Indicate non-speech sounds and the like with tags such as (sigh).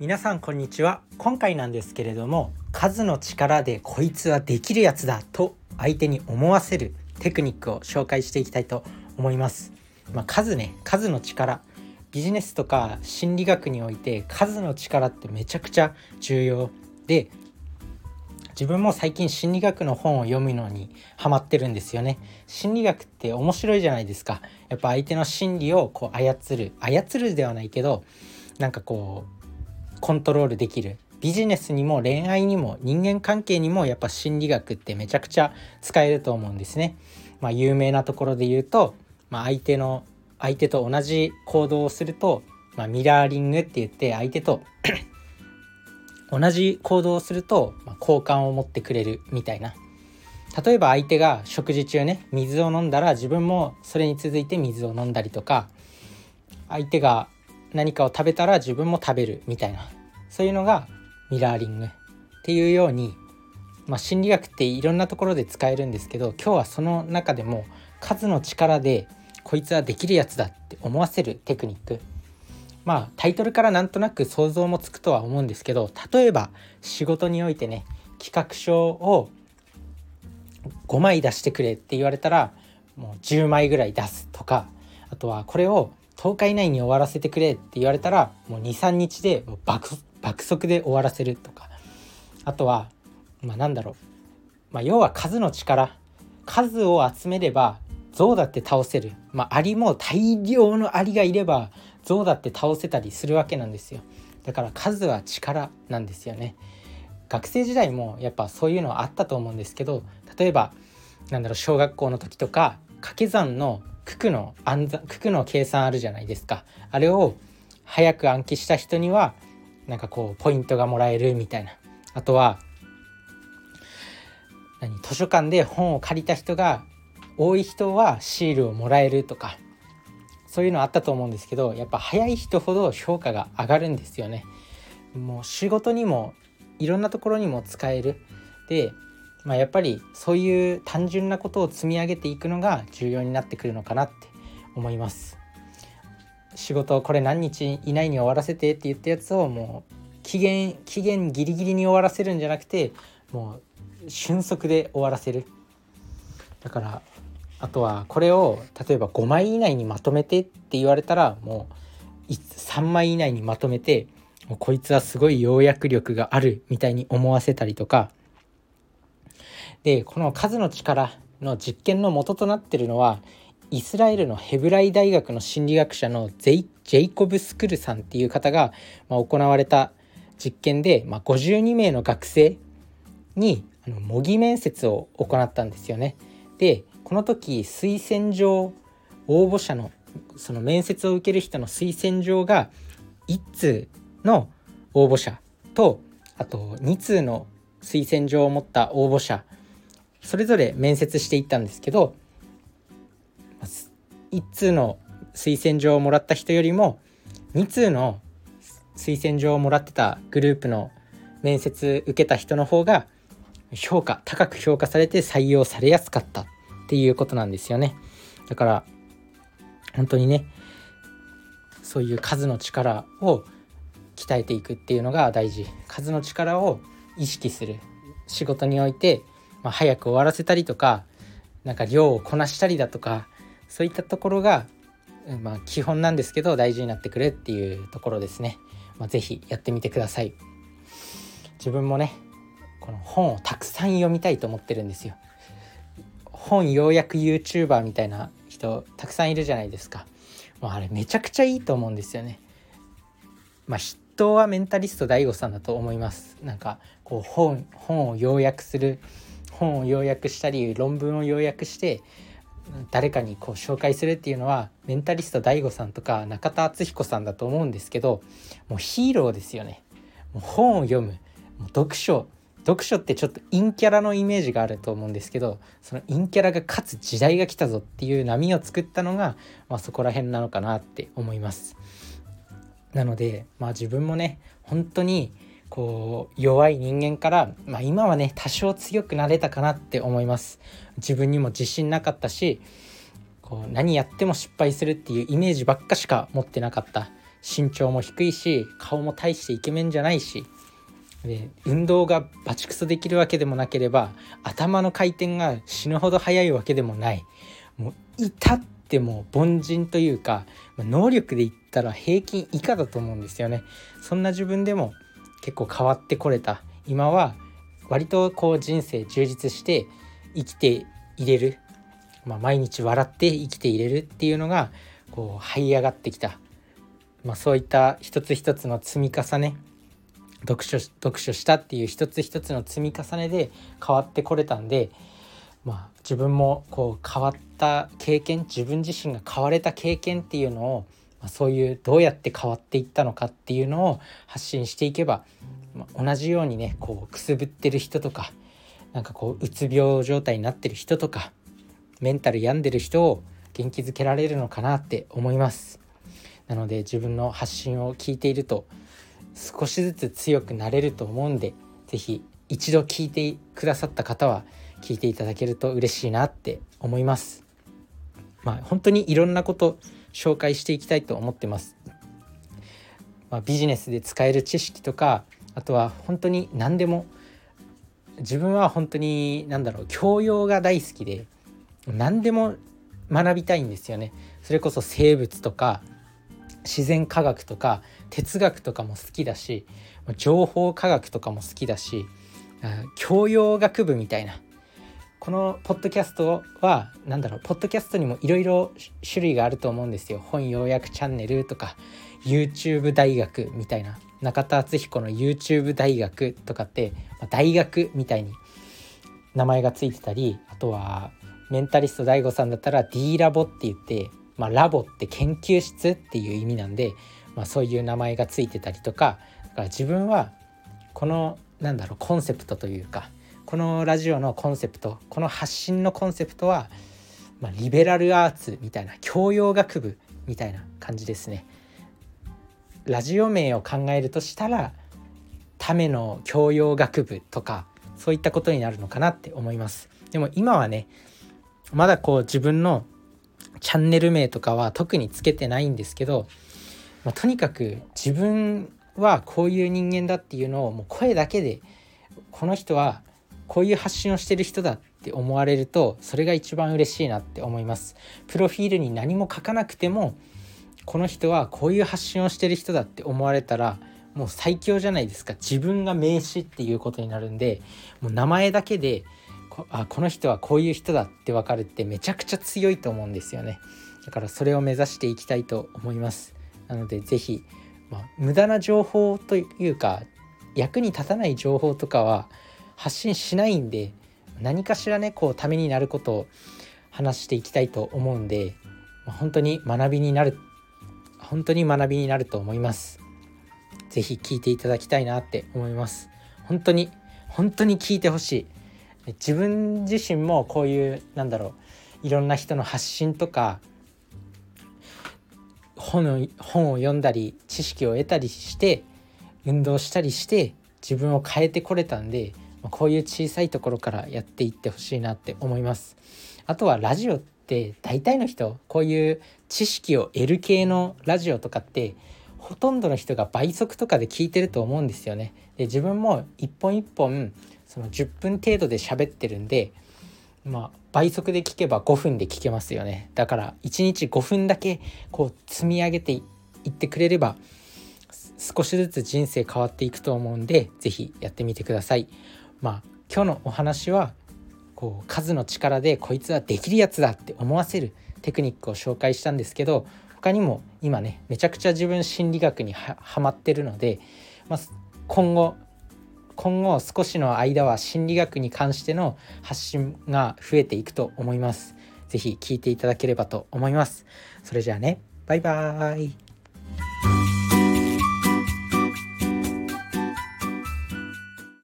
皆さんこんにちは。今回なんですけれども数の力でこいつはできるやつだと相手に思わせるテクニックを紹介していきたいと思います。まあ、数ね数の力。ビジネスとか心理学において数の力ってめちゃくちゃ重要で自分も最近心理学の本を読むのにハマってるんですよね。心理学って面白いじゃないですか。やっぱ相手の心理をこう操る。操るではないけどなんかこうコントロールできる。ビジネスにも恋愛にも人間関係にもやっぱ心理学ってめちゃくちゃ使えると思うんですね。まあ有名なところで言うと、まあ、相手の相手と同じ行動をすると、まあ、ミラーリングって言って相手と (clears throat) 同じ行動をすると、ま、好感を持ってくれるみたいな。例えば相手が食事中ね水を飲んだら自分もそれに続いて水を飲んだりとか相手が何かを食べたら自分も食べるみたいな。そういうのがミラーリング。っていうように、まあ、心理学っていろんなところで使えるんですけど今日はその中でも数の力でこいつはできるやつだって思わせるテクニック。まあタイトルからなんとなく想像もつくとは思うんですけど例えば仕事においてね企画書を5枚出してくれって言われたらもう10枚ぐらい出すとかあとはこれを10日以内に終わらせてくれって言われたらもう23日で爆爆速で終わらせるとか。あとはまあなんだろう、まあ、要は数の力。数を集めれば象だって倒せる、まあ、アリも大量のアリがいれば象だって倒せたりするわけなんですよ。だから数は力なんですよね。学生時代もやっぱそういうのはあったと思うんですけど例えばなんだろう小学校の時とか掛け算の九九の暗算九九の計算あるじゃないですかあれを早く暗記した人にはなんかこうポイントがもらえるみたいなあとは何図書館で本を借りた人が多い人はシールをもらえるとかそういうのあったと思うんですけどやっぱ早い人ほど評価が上がるんですよね。もう仕事にもいろんなところにも使える。で、まあ、やっぱりそういう単純なことを積み上げていくのが重要になってくるのかなって思います。仕事これ何日以内に終わらせてって言ったやつをもう期限期限ギリギリに終わらせるんじゃなくてもう瞬足で終わらせるだからあとはこれを例えば5枚以内にまとめてって言われたらもう3枚以内にまとめてもうこいつはすごい要約力があるみたいに思わせたりとかでこの数の力の実験の元となってるのはイスラエルのヘブライ大学の心理学者のジェイコブ・スクルさんっていう方が、ま行われた実験で、まあ、52名の学生にあの模擬面接を行ったんですよね。でこの時推薦状応募者のその面接を受ける人の推薦状が1通の応募者とあと2通の推薦状を持った応募者それぞれ面接していったんですけど1通の推薦状をもらった人よりも2通の推薦状をもらってたグループの面接受けた人の方が評価高く評価されて採用されやすかったっていうことなんですよね。だから本当にねそういう数の力を鍛えていくっていうのが大事。数の力を意識する仕事において、まあ、早く終わらせたりとかなんか量をこなしたりだとかそういったところが、まあ、基本なんですけど大事になってくるっていうところですね、まあ、是非やってみてください。自分もねこの本をたくさん読みたいと思ってるんですよ。本ようやく YouTuber みたいな人たくさんいるじゃないですか。もうあれめちゃくちゃいいと思うんですよね。まあ筆頭はメンタリスト DAIGO さんだと思います。なんかこう本本を要約する本を要約したり論文を要約して誰かにこう紹介するっていうのはメンタリスト DAIGO さんとか中田敦彦さんだと思うんですけどもうヒーローですよね。もう本を読む。もう読書。読書ってちょっと陰キャラのイメージがあると思うんですけどその陰キャラが勝つ時代が来たぞっていう波を作ったのが、まあ、そこら辺なのかなって思います。なので、まあ、自分もね本当にこう弱い人間から、まあ、今はね多少強くなれたかなって思います。自分にも自信なかったしこう何やっても失敗するっていうイメージばっかしか持ってなかった。身長も低いし顔も大してイケメンじゃないし。で運動がバチクソできるわけでもなければ頭の回転が死ぬほど速いわけでもない。もう至っても凡人というか能力で言ったら平均以下だと思うんですよね。そんな自分でも結構変わってこれた。今は割とこう人生充実して生きていれる、まあ、毎日笑って生きていれるっていうのがこう這い上がってきた、まあ、そういった一つ一つの積み重ね。読書読書したっていう一つ一つの積み重ねで変わってこれたんで、まあ、自分もこう変わった経験自分自身が変われた経験っていうのを、まあ、そういうどうやって変わっていったのかっていうのを発信していけば、まあ、同じようにねこうくすぶってる人とかなんかこううつ病状態になってる人とかメンタル病んでる人を元気づけられるのかなって思います。なので自分の発信を聞いていると少しずつ強くなれると思うんで是非一度聞いてくださった方は聞いていただけると嬉しいなって思いますまあ本当にいろんなこと紹介していきたいと思ってます、まあ、ビジネスで使える知識とかあとは本当に何でも自分は本当に何だろう教養が大好きで何でも学びたいんですよね。それこそ生物とか自然科学とか哲学とかも好きだし情報科学とかも好きだし教養学部みたいなこのポッドキャストは何だろうポッドキャストにもいろいろ種類があると思うんですよ。本要約チャンネルとか YouTube 大学みたいな中田敦彦の YouTube 大学とかって、ま大学みたいに名前がついてたりあとはメンタリスト DAIGO さんだったら D ラボって言ってまあ、ラボって研究室っていう意味なんで、まあ、そういう名前がついてたりとかだから自分はこのなんだろうコンセプトというかこのラジオのコンセプトこの発信のコンセプトは、まあ、リベラルアーツみたいな教養学部みたいな感じですね。ラジオ名を考えるとしたらための教養学部とかそういったことになるのかなって思います。でも今はねまだこう自分のチャンネル名とかは特につけてないんですけど、まあ、とにかく自分はこういう人間だっていうのをもう声だけでこの人はこういう発信をしてる人だって思われるとそれが一番嬉しいなって思います。プロフィールに何も書かなくてもこの人はこういう発信をしてる人だって思われたらもう最強じゃないですか。自分が名詞っていうことになるんでもう名前だけであこの人はこういう人だって分かるってめちゃくちゃ強いと思うんですよね。だからそれを目指していきたいと思います。なので是非、まあ、無駄な情報というか役に立たない情報とかは発信しないんで何かしらねこうためになることを話していきたいと思うんで、ま、本当に学びになる本当に学びになると思います。是非聞いていただきたいなって思います。本当に本当に聞いてほしい。自分自身もこういうなんだろういろんな人の発信とか本を本を読んだり知識を得たりして運動したりして自分を変えてこれたんでこういう小さいところからやっていってほしいなって思います。あとはラジオって大体の人こういう知識を得る系のラジオとかってほとんどの人が倍速とかで聞いてると思うんですよね。で自分も一本一本その10分程度で喋ってるんでまあ倍速で聞けば5分で聞けますよねだから1日5分だけこう積み上げていってくれれば少しずつ人生変わっていくと思うんで是非やってみてくださいまあ今日のお話はこう数の力でこいつはできるやつだって思わせるテクニックを紹介したんですけど他にも今ねめちゃくちゃ自分心理学にはまってるので、まあ、今後今後少しの間は心理学に関しての発信が増えていくと思います。是非聞いていただければと思います。それじゃあね、バイバーイ。